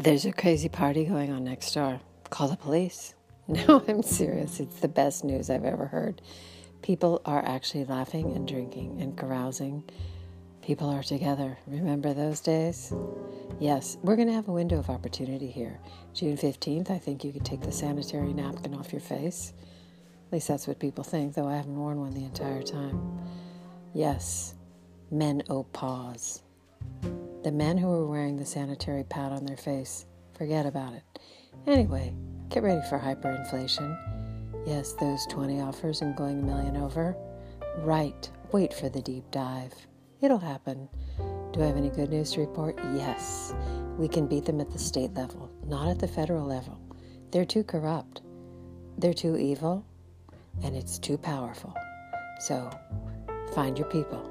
There's a crazy party going on next door. Call the police. No, I'm serious. It's the best news I've ever heard. People are actually laughing and drinking and carousing. People are together. Remember those days? Yes, we're going to have a window of opportunity here. June 15th, I think you could take the sanitary napkin off your face. At least that's what people think, though I haven't worn one the entire time. Yes, men owe pause. The men who are wearing the sanitary pad on their face, forget about it. Anyway, get ready for hyperinflation. Yes, those 20 offers and going a million over. Right, wait for the deep dive. It'll happen. Do I have any good news to report? Yes. We can beat them at the state level, not at the federal level. They're too corrupt. They're too evil, and it's too powerful. So, find your people.